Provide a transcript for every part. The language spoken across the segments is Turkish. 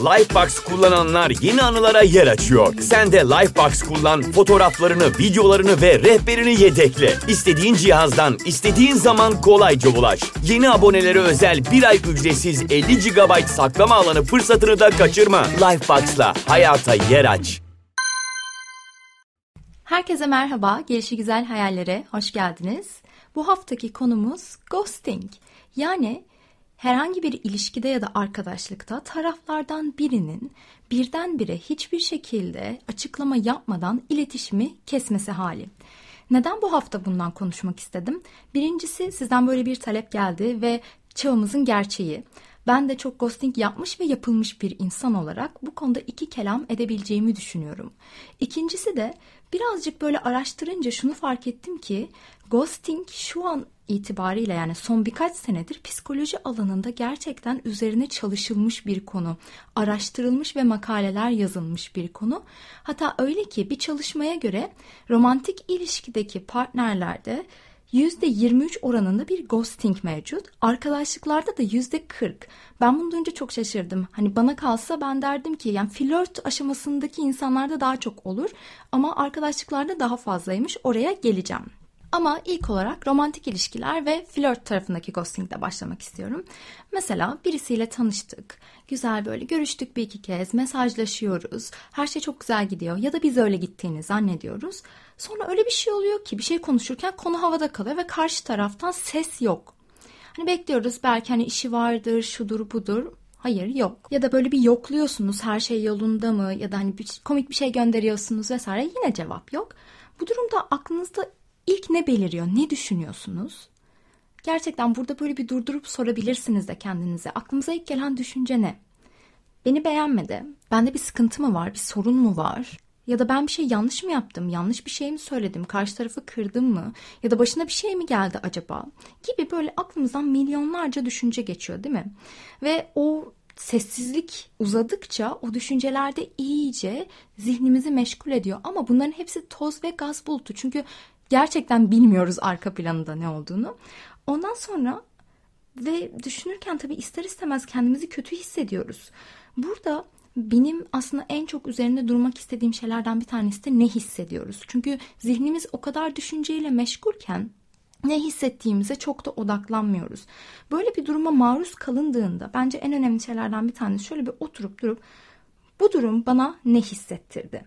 Lifebox kullananlar yeni anılara yer açıyor. Sen de Lifebox kullan, fotoğraflarını, videolarını ve rehberini yedekle. İstediğin cihazdan, istediğin zaman kolayca ulaş. Yeni abonelere özel bir ay ücretsiz 50 GB saklama alanı fırsatını da kaçırma. Lifebox'la hayata yer aç. Herkese merhaba, Gelişi Güzel Hayallere hoş geldiniz. Bu haftaki konumuz ghosting. Yani herhangi bir ilişkide ya da arkadaşlıkta taraflardan birinin birdenbire hiçbir şekilde açıklama yapmadan iletişimi kesmesi hali. Neden bu hafta bundan konuşmak istedim? Birincisi sizden böyle bir talep geldi ve çağımızın gerçeği. Ben de çok ghosting yapmış ve yapılmış bir insan olarak bu konuda iki kelam edebileceğimi düşünüyorum. İkincisi de birazcık böyle araştırınca şunu fark ettim ki ghosting şu an itibariyle yani son birkaç senedir psikoloji alanında gerçekten üzerine çalışılmış bir konu. Araştırılmış ve makaleler yazılmış bir konu. Hatta öyle ki bir çalışmaya göre romantik ilişkideki partnerlerde %23 oranında bir ghosting mevcut. Arkadaşlıklarda da %40. Ben bunu duyunca çok şaşırdım. Hani bana kalsa ben derdim ki yani flört aşamasındaki insanlarda daha çok olur ama arkadaşlıklarda daha fazlaymış. Oraya geleceğim. Ama ilk olarak romantik ilişkiler ve flört tarafındaki ghostingle başlamak istiyorum. Mesela birisiyle tanıştık. Güzel böyle görüştük bir iki kez, mesajlaşıyoruz. Her şey çok güzel gidiyor ya da biz öyle gittiğini zannediyoruz. Sonra öyle bir şey oluyor ki bir şey konuşurken konu havada kalıyor ve karşı taraftan ses yok. Hani bekliyoruz belki hani işi vardır, şudur budur. Hayır yok. Ya da böyle bir yokluyorsunuz her şey yolunda mı ya da hani bir, komik bir şey gönderiyorsunuz vesaire yine cevap yok. Bu durumda aklınızda ilk ne beliriyor? Ne düşünüyorsunuz? Gerçekten burada böyle bir durdurup sorabilirsiniz de kendinize. Aklınıza ilk gelen düşünce ne? Beni beğenmedi. Bende bir sıkıntı mı var? Bir sorun mu var? Ya da ben bir şey yanlış mı yaptım? Yanlış bir şey mi söyledim? Karşı tarafı kırdım mı? Ya da başına bir şey mi geldi acaba? Gibi böyle aklımızdan milyonlarca düşünce geçiyor değil mi? Ve o sessizlik uzadıkça o düşüncelerde iyice zihnimizi meşgul ediyor. Ama bunların hepsi toz ve gaz bulutu. Çünkü gerçekten bilmiyoruz arka planında ne olduğunu. Ondan sonra ve düşünürken tabii ister istemez kendimizi kötü hissediyoruz. Burada benim aslında en çok üzerinde durmak istediğim şeylerden bir tanesi de ne hissediyoruz. Çünkü zihnimiz o kadar düşünceyle meşgulken ne hissettiğimize çok da odaklanmıyoruz. Böyle bir duruma maruz kalındığında bence en önemli şeylerden bir tanesi şöyle bir oturup durup bu durum bana ne hissettirdi?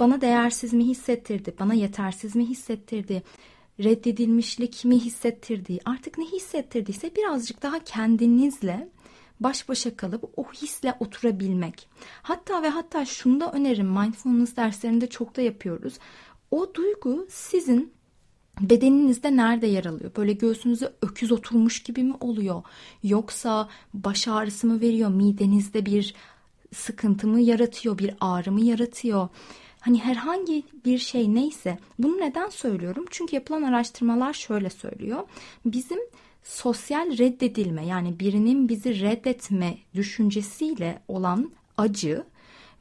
Bana değersiz mi hissettirdi? Bana yetersiz mi hissettirdi? Reddedilmişlik mi hissettirdi? Artık ne hissettirdiyse birazcık daha kendinizle baş başa kalıp o hisle oturabilmek. Hatta ve hatta şunu da öneririm mindfulness derslerinde çok da yapıyoruz. O duygu sizin bedeninizde nerede yer alıyor? Böyle göğsünüze öküz oturmuş gibi mi oluyor? Yoksa baş ağrısı mı veriyor? Midenizde bir sıkıntı mı yaratıyor? Bir ağrı mı yaratıyor? Hani herhangi bir şey neyse bunu neden söylüyorum? Çünkü yapılan araştırmalar şöyle söylüyor. Bizim sosyal reddedilme yani birinin bizi reddetme düşüncesiyle olan acı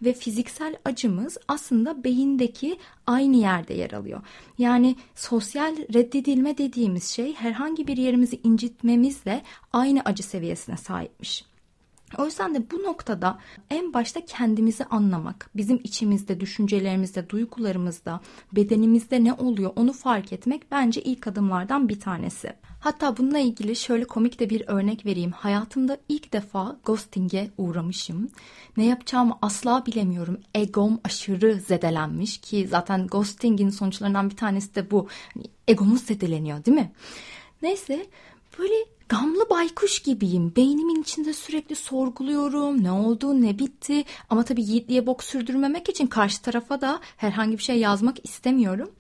ve fiziksel acımız aslında beyindeki aynı yerde yer alıyor. Yani sosyal reddedilme dediğimiz şey herhangi bir yerimizi incitmemizle aynı acı seviyesine sahipmiş. O yüzden de bu noktada en başta kendimizi anlamak, bizim içimizde, düşüncelerimizde, duygularımızda, bedenimizde ne oluyor onu fark etmek bence ilk adımlardan bir tanesi. Hatta bununla ilgili şöyle komik de bir örnek vereyim. Hayatımda ilk defa ghosting'e uğramışım. Ne yapacağımı asla bilemiyorum. Egom aşırı zedelenmiş ki zaten ghosting'in sonuçlarından bir tanesi de bu. Hani egomuz zedeleniyor değil mi? Neyse böyle gamlı baykuş gibiyim. Beynimin içinde sürekli sorguluyorum. Ne oldu, ne bitti. Ama tabii yiğitliğe bok sürdürmemek için karşı tarafa da herhangi bir şey yazmak istemiyorum.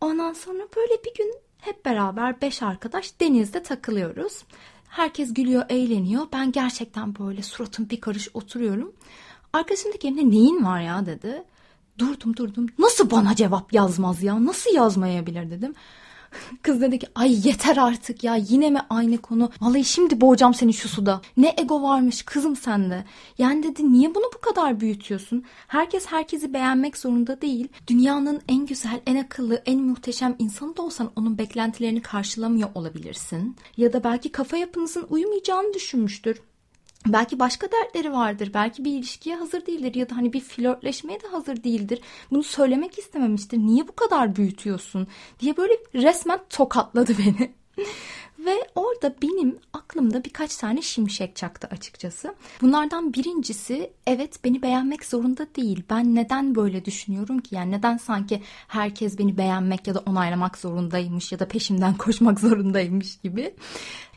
Ondan sonra böyle bir gün hep beraber beş arkadaş denizde takılıyoruz. Herkes gülüyor, eğleniyor. Ben gerçekten böyle suratım bir karış oturuyorum. Arkadaşım ki neyin var ya dedi. Durdum durdum. Nasıl bana cevap yazmaz ya? Nasıl yazmayabilir dedim. Kız dedi ki ay yeter artık ya yine mi aynı konu? Vallahi şimdi boğacağım seni şu suda. Ne ego varmış kızım sende. Yani dedi niye bunu bu kadar büyütüyorsun? Herkes herkesi beğenmek zorunda değil. Dünyanın en güzel, en akıllı, en muhteşem insanı da olsan onun beklentilerini karşılamıyor olabilirsin. Ya da belki kafa yapınızın uymayacağını düşünmüştür. Belki başka dertleri vardır. Belki bir ilişkiye hazır değildir ya da hani bir flörtleşmeye de hazır değildir. Bunu söylemek istememiştir. Niye bu kadar büyütüyorsun diye böyle resmen tokatladı beni. Ve orada benim aklımda birkaç tane şimşek çaktı açıkçası. Bunlardan birincisi evet beni beğenmek zorunda değil. Ben neden böyle düşünüyorum ki? Yani neden sanki herkes beni beğenmek ya da onaylamak zorundaymış ya da peşimden koşmak zorundaymış gibi.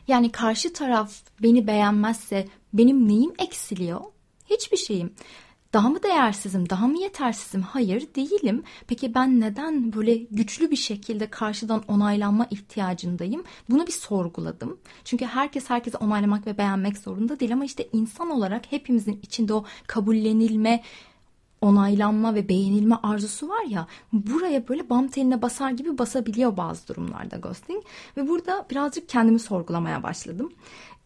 Yani karşı taraf beni beğenmezse benim neyim eksiliyor? Hiçbir şeyim. Daha mı değersizim, daha mı yetersizim? Hayır, değilim. Peki ben neden böyle güçlü bir şekilde karşıdan onaylanma ihtiyacındayım? Bunu bir sorguladım. Çünkü herkes herkese onaylamak ve beğenmek zorunda değil ama işte insan olarak hepimizin içinde o kabullenilme, onaylanma ve beğenilme arzusu var ya buraya böyle bam teline basar gibi basabiliyor bazı durumlarda ghosting ve burada birazcık kendimi sorgulamaya başladım.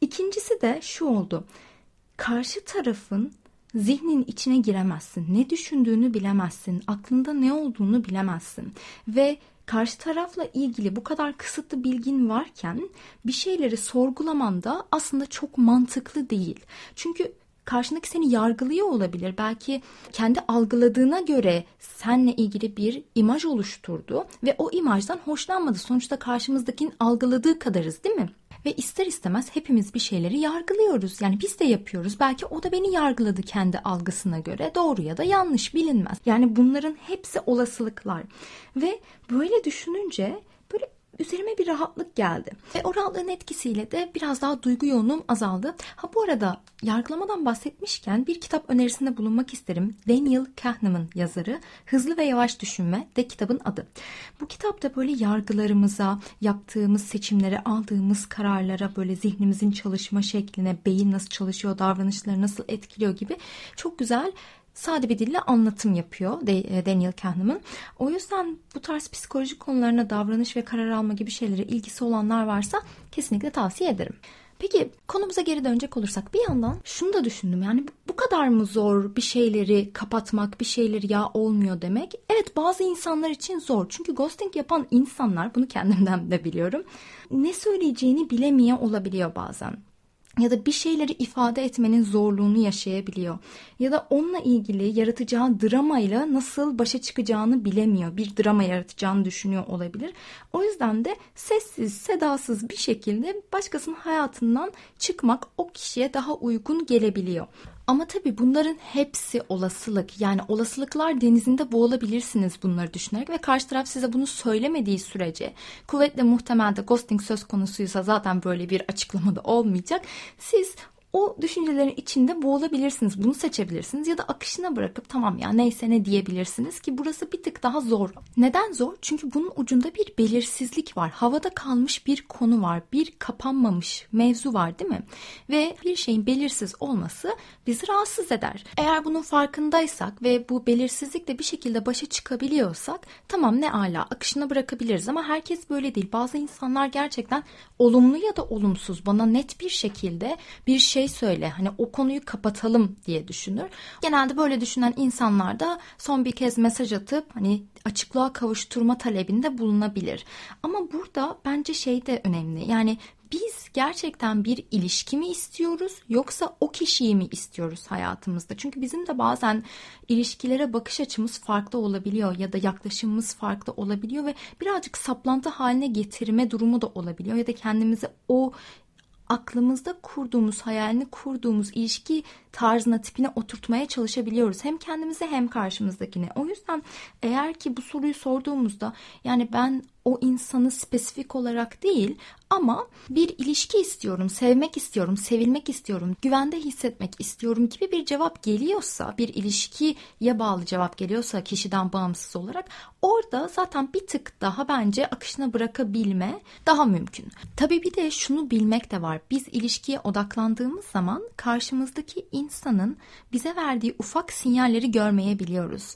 İkincisi de şu oldu. Karşı tarafın zihnin içine giremezsin. Ne düşündüğünü bilemezsin. Aklında ne olduğunu bilemezsin. Ve karşı tarafla ilgili bu kadar kısıtlı bilgin varken bir şeyleri sorgulaman da aslında çok mantıklı değil. Çünkü karşındaki seni yargılıyor olabilir. Belki kendi algıladığına göre senle ilgili bir imaj oluşturdu ve o imajdan hoşlanmadı. Sonuçta karşımızdakinin algıladığı kadarız değil mi? Ve ister istemez hepimiz bir şeyleri yargılıyoruz. Yani biz de yapıyoruz. Belki o da beni yargıladı kendi algısına göre. Doğru ya da yanlış bilinmez. Yani bunların hepsi olasılıklar. Ve böyle düşününce üzerime bir rahatlık geldi. Ve o rahatlığın etkisiyle de biraz daha duygu yoğunluğum azaldı. Ha bu arada yargılamadan bahsetmişken bir kitap önerisinde bulunmak isterim. Daniel Kahneman yazarı Hızlı ve Yavaş Düşünme de kitabın adı. Bu kitapta böyle yargılarımıza, yaptığımız seçimlere, aldığımız kararlara, böyle zihnimizin çalışma şekline, beyin nasıl çalışıyor, davranışları nasıl etkiliyor gibi çok güzel sade bir dille anlatım yapıyor e, Daniel Kahneman. O yüzden bu tarz psikolojik konularına davranış ve karar alma gibi şeylere ilgisi olanlar varsa kesinlikle tavsiye ederim. Peki konumuza geri dönecek olursak bir yandan şunu da düşündüm. Yani bu kadar mı zor bir şeyleri kapatmak, bir şeyleri ya olmuyor demek? Evet bazı insanlar için zor. Çünkü ghosting yapan insanlar bunu kendimden de biliyorum. Ne söyleyeceğini bilemiyor olabiliyor bazen ya da bir şeyleri ifade etmenin zorluğunu yaşayabiliyor. Ya da onunla ilgili yaratacağı dramayla nasıl başa çıkacağını bilemiyor. Bir drama yaratacağını düşünüyor olabilir. O yüzden de sessiz, sedasız bir şekilde başkasının hayatından çıkmak o kişiye daha uygun gelebiliyor. Ama tabii bunların hepsi olasılık. Yani olasılıklar denizinde boğulabilirsiniz bunları düşünerek ve karşı taraf size bunu söylemediği sürece kuvvetle muhtemel de ghosting söz konusuysa zaten böyle bir açıklamada olmayacak. Siz o düşüncelerin içinde boğulabilirsiniz. Bunu seçebilirsiniz ya da akışına bırakıp tamam ya neyse ne diyebilirsiniz ki burası bir tık daha zor. Neden zor? Çünkü bunun ucunda bir belirsizlik var. Havada kalmış bir konu var. Bir kapanmamış mevzu var değil mi? Ve bir şeyin belirsiz olması bizi rahatsız eder. Eğer bunun farkındaysak ve bu belirsizlikle bir şekilde başa çıkabiliyorsak tamam ne ala akışına bırakabiliriz ama herkes böyle değil. Bazı insanlar gerçekten olumlu ya da olumsuz bana net bir şekilde bir şey şey söyle hani o konuyu kapatalım diye düşünür. Genelde böyle düşünen insanlar da son bir kez mesaj atıp hani açıklığa kavuşturma talebinde bulunabilir. Ama burada bence şey de önemli. Yani biz gerçekten bir ilişki mi istiyoruz yoksa o kişiyi mi istiyoruz hayatımızda? Çünkü bizim de bazen ilişkilere bakış açımız farklı olabiliyor ya da yaklaşımımız farklı olabiliyor ve birazcık saplantı haline getirme durumu da olabiliyor ya da kendimizi o aklımızda kurduğumuz, hayalini kurduğumuz ilişki tarzına, tipine oturtmaya çalışabiliyoruz. Hem kendimize hem karşımızdakine. O yüzden eğer ki bu soruyu sorduğumuzda yani ben o insanı spesifik olarak değil ama bir ilişki istiyorum, sevmek istiyorum, sevilmek istiyorum, güvende hissetmek istiyorum gibi bir cevap geliyorsa, bir ilişkiye bağlı cevap geliyorsa kişiden bağımsız olarak orada zaten bir tık daha bence akışına bırakabilme daha mümkün. Tabii bir de şunu bilmek de var. Biz ilişkiye odaklandığımız zaman karşımızdaki insanın bize verdiği ufak sinyalleri görmeyebiliyoruz.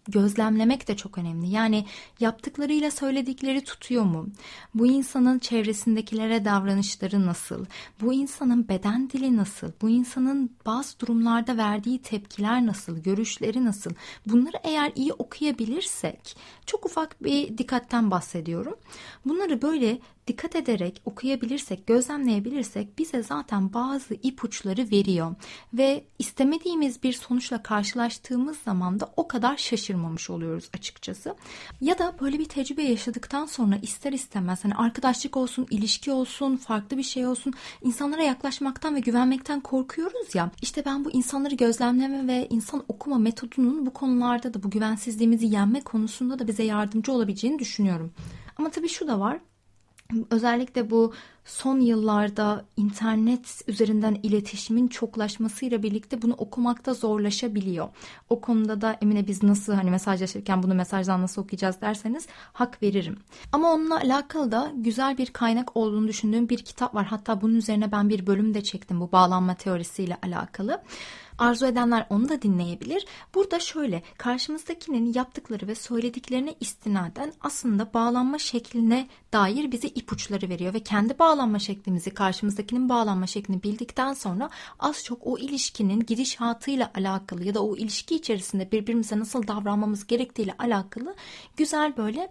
gözlemlemek de çok önemli. Yani yaptıklarıyla söyledikleri tutuyor mu? Bu insanın çevresindekilere davranışları nasıl? Bu insanın beden dili nasıl? Bu insanın bazı durumlarda verdiği tepkiler nasıl? Görüşleri nasıl? Bunları eğer iyi okuyabilirsek çok ufak bir dikkatten bahsediyorum. Bunları böyle dikkat ederek okuyabilirsek, gözlemleyebilirsek bize zaten bazı ipuçları veriyor. Ve istemediğimiz bir sonuçla karşılaştığımız zaman da o kadar şaşırmamış oluyoruz açıkçası. Ya da böyle bir tecrübe yaşadıktan sonra ister istemez hani arkadaşlık olsun, ilişki olsun, farklı bir şey olsun insanlara yaklaşmaktan ve güvenmekten korkuyoruz ya. İşte ben bu insanları gözlemleme ve insan okuma metodunun bu konularda da bu güvensizliğimizi yenme konusunda da bize yardımcı olabileceğini düşünüyorum. Ama tabii şu da var özellikle bu son yıllarda internet üzerinden iletişimin çoklaşmasıyla birlikte bunu okumakta zorlaşabiliyor. O konuda da Emine biz nasıl hani mesajlaşırken bunu mesajdan nasıl okuyacağız derseniz hak veririm. Ama onunla alakalı da güzel bir kaynak olduğunu düşündüğüm bir kitap var. Hatta bunun üzerine ben bir bölüm de çektim bu bağlanma teorisiyle alakalı. Arzu edenler onu da dinleyebilir. Burada şöyle karşımızdakinin yaptıkları ve söylediklerine istinaden aslında bağlanma şekline dair bize ipuçları veriyor ve kendi bağlanma şeklimizi karşımızdakinin bağlanma şeklini bildikten sonra az çok o ilişkinin gidişatıyla alakalı ya da o ilişki içerisinde birbirimize nasıl davranmamız gerektiğiyle alakalı güzel böyle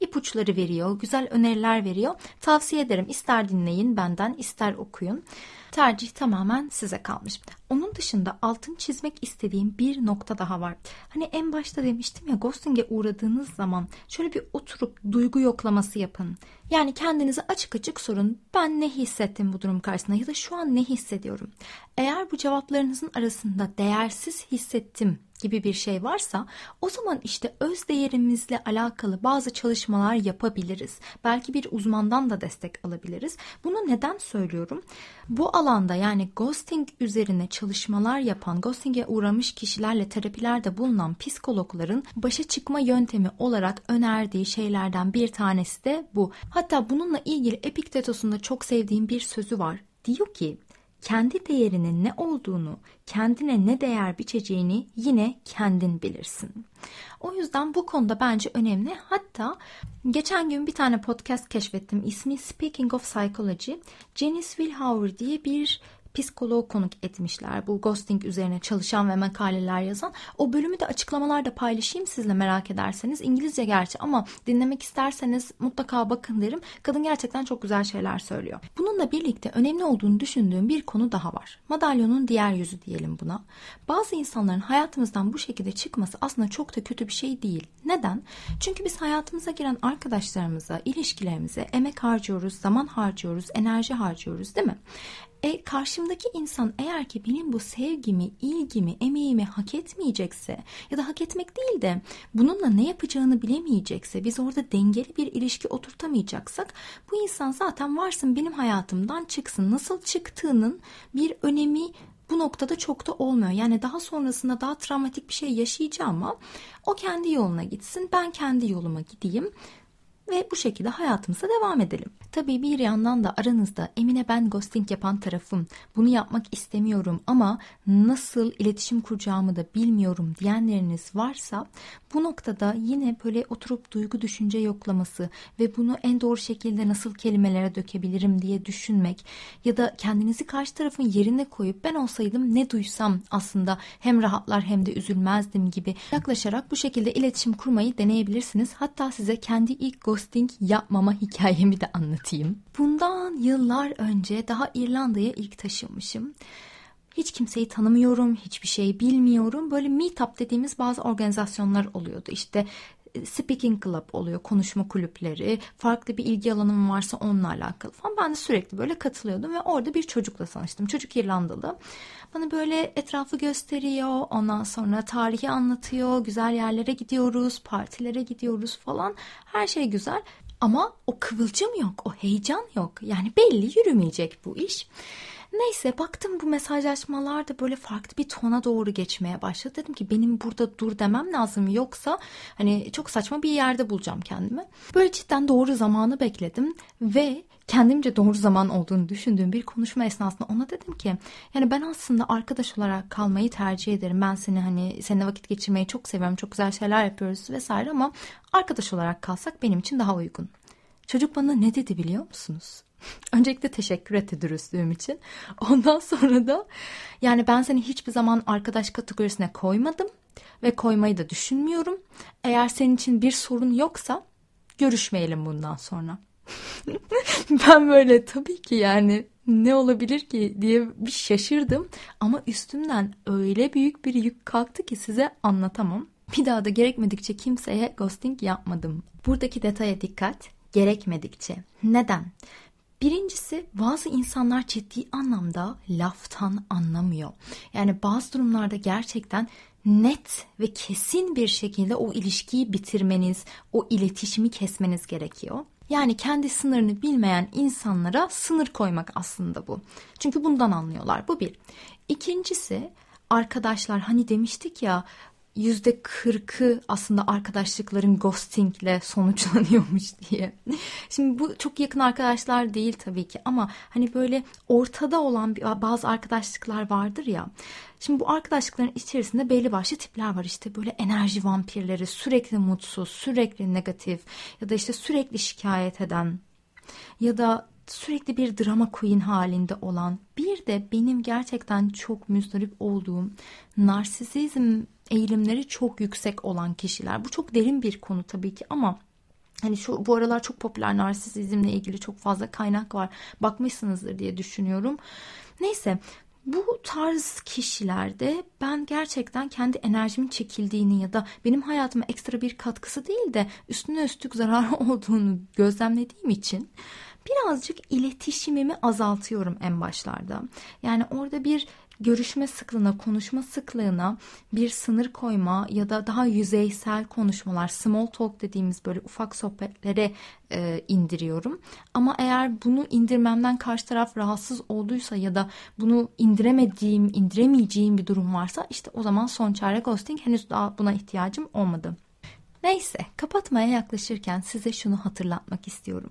ipuçları veriyor, güzel öneriler veriyor. Tavsiye ederim. İster dinleyin benden, ister okuyun. Tercih tamamen size kalmış. Onun dışında altın çizmek istediğim bir nokta daha var. Hani en başta demiştim ya ghosting'e uğradığınız zaman şöyle bir oturup duygu yoklaması yapın. Yani kendinize açık açık sorun. Ben ne hissettim bu durum karşısında ya da şu an ne hissediyorum? Eğer bu cevaplarınızın arasında değersiz hissettim gibi bir şey varsa o zaman işte öz değerimizle alakalı bazı çalışmalar yapabiliriz. Belki bir uzmandan da destek alabiliriz. Bunu neden söylüyorum? Bu alanda yani ghosting üzerine çalışmalar yapan, ghosting'e uğramış kişilerle terapilerde bulunan psikologların başa çıkma yöntemi olarak önerdiği şeylerden bir tanesi de bu. Hatta bununla ilgili Epiktetos'un da çok sevdiğim bir sözü var. Diyor ki kendi değerinin ne olduğunu, kendine ne değer biçeceğini yine kendin bilirsin. O yüzden bu konuda bence önemli. Hatta geçen gün bir tane podcast keşfettim. İsmi Speaking of Psychology. Janice Wilhour diye bir psikolog konuk etmişler. Bu ghosting üzerine çalışan ve makaleler yazan. O bölümü de açıklamalarda paylaşayım sizle merak ederseniz. İngilizce gerçi ama dinlemek isterseniz mutlaka bakın derim. Kadın gerçekten çok güzel şeyler söylüyor. Bununla birlikte önemli olduğunu düşündüğüm bir konu daha var. Madalyonun diğer yüzü diyelim buna. Bazı insanların hayatımızdan bu şekilde çıkması aslında çok da kötü bir şey değil. Neden? Çünkü biz hayatımıza giren arkadaşlarımıza, ilişkilerimize emek harcıyoruz, zaman harcıyoruz, enerji harcıyoruz değil mi? E karşımdaki insan eğer ki benim bu sevgimi, ilgimi, emeğimi hak etmeyecekse ya da hak etmek değil de bununla ne yapacağını bilemeyecekse, biz orada dengeli bir ilişki oturtamayacaksak bu insan zaten varsın benim hayatımdan çıksın. Nasıl çıktığının bir önemi bu noktada çok da olmuyor. Yani daha sonrasında daha travmatik bir şey yaşayacağım ama o kendi yoluna gitsin, ben kendi yoluma gideyim ve bu şekilde hayatımıza devam edelim. Tabii bir yandan da aranızda Emine ben ghosting yapan tarafım, bunu yapmak istemiyorum ama nasıl iletişim kuracağımı da bilmiyorum diyenleriniz varsa bu noktada yine böyle oturup duygu düşünce yoklaması ve bunu en doğru şekilde nasıl kelimelere dökebilirim diye düşünmek ya da kendinizi karşı tarafın yerine koyup ben olsaydım ne duysam aslında hem rahatlar hem de üzülmezdim gibi yaklaşarak bu şekilde iletişim kurmayı deneyebilirsiniz. Hatta size kendi ilk ghosting yapmama hikayemi de anlatayım. Bundan yıllar önce daha İrlanda'ya ilk taşınmışım. Hiç kimseyi tanımıyorum, hiçbir şey bilmiyorum. Böyle meetup dediğimiz bazı organizasyonlar oluyordu. İşte speaking club oluyor, konuşma kulüpleri, farklı bir ilgi alanım varsa onunla alakalı falan. Ben de sürekli böyle katılıyordum ve orada bir çocukla tanıştım. Çocuk İrlandalı. Bana böyle etrafı gösteriyor, ondan sonra tarihi anlatıyor, güzel yerlere gidiyoruz, partilere gidiyoruz falan. Her şey güzel. Ama o kıvılcım yok, o heyecan yok. Yani belli yürümeyecek bu iş. Neyse baktım bu mesajlaşmalar da böyle farklı bir tona doğru geçmeye başladı. Dedim ki benim burada dur demem lazım yoksa hani çok saçma bir yerde bulacağım kendimi. Böyle cidden doğru zamanı bekledim ve kendimce doğru zaman olduğunu düşündüğüm bir konuşma esnasında ona dedim ki yani ben aslında arkadaş olarak kalmayı tercih ederim. Ben seni hani seninle vakit geçirmeyi çok seviyorum. Çok güzel şeyler yapıyoruz vesaire ama arkadaş olarak kalsak benim için daha uygun. Çocuk bana ne dedi biliyor musunuz? Öncelikle teşekkür etti dürüstlüğüm için. Ondan sonra da yani ben seni hiçbir zaman arkadaş kategorisine koymadım ve koymayı da düşünmüyorum. Eğer senin için bir sorun yoksa görüşmeyelim bundan sonra. ben böyle tabii ki yani ne olabilir ki diye bir şaşırdım ama üstümden öyle büyük bir yük kalktı ki size anlatamam. Bir daha da gerekmedikçe kimseye ghosting yapmadım. Buradaki detaya dikkat. Gerekmedikçe. Neden? Birincisi bazı insanlar ciddi anlamda laftan anlamıyor. Yani bazı durumlarda gerçekten net ve kesin bir şekilde o ilişkiyi bitirmeniz, o iletişimi kesmeniz gerekiyor. Yani kendi sınırını bilmeyen insanlara sınır koymak aslında bu. Çünkü bundan anlıyorlar. Bu bir. İkincisi arkadaşlar hani demiştik ya yüzde kırkı aslında arkadaşlıkların ghostingle sonuçlanıyormuş diye. Şimdi bu çok yakın arkadaşlar değil tabii ki ama hani böyle ortada olan bazı arkadaşlıklar vardır ya. Şimdi bu arkadaşlıkların içerisinde belli başlı tipler var işte böyle enerji vampirleri sürekli mutsuz, sürekli negatif ya da işte sürekli şikayet eden ya da sürekli bir drama queen halinde olan bir de benim gerçekten çok müzdarip olduğum narsisizm eğilimleri çok yüksek olan kişiler. Bu çok derin bir konu tabii ki ama Hani şu bu aralar çok popüler narsisizmle ilgili çok fazla kaynak var. Bakmışsınızdır diye düşünüyorum. Neyse bu tarz kişilerde ben gerçekten kendi enerjimin çekildiğini ya da benim hayatıma ekstra bir katkısı değil de üstüne üstlük zararı olduğunu gözlemlediğim için birazcık iletişimimi azaltıyorum en başlarda. Yani orada bir görüşme sıklığına, konuşma sıklığına bir sınır koyma ya da daha yüzeysel konuşmalar, small talk dediğimiz böyle ufak sohbetlere e, indiriyorum. Ama eğer bunu indirmemden karşı taraf rahatsız olduysa ya da bunu indiremediğim, indiremeyeceğim bir durum varsa işte o zaman son çare ghosting. Henüz daha buna ihtiyacım olmadı. Neyse kapatmaya yaklaşırken size şunu hatırlatmak istiyorum.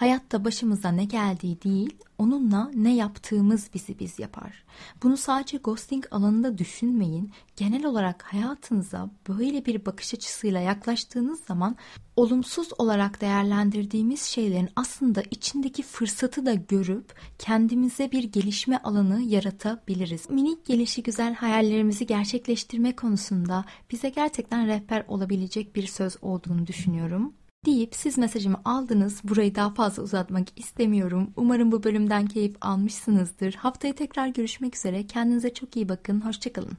Hayatta başımıza ne geldiği değil, onunla ne yaptığımız bizi biz yapar. Bunu sadece ghosting alanında düşünmeyin. Genel olarak hayatınıza böyle bir bakış açısıyla yaklaştığınız zaman olumsuz olarak değerlendirdiğimiz şeylerin aslında içindeki fırsatı da görüp kendimize bir gelişme alanı yaratabiliriz. Minik gelişi güzel hayallerimizi gerçekleştirme konusunda bize gerçekten rehber olabilecek bir söz olduğunu düşünüyorum deyip siz mesajımı aldınız. Burayı daha fazla uzatmak istemiyorum. Umarım bu bölümden keyif almışsınızdır. Haftaya tekrar görüşmek üzere. Kendinize çok iyi bakın. Hoşçakalın.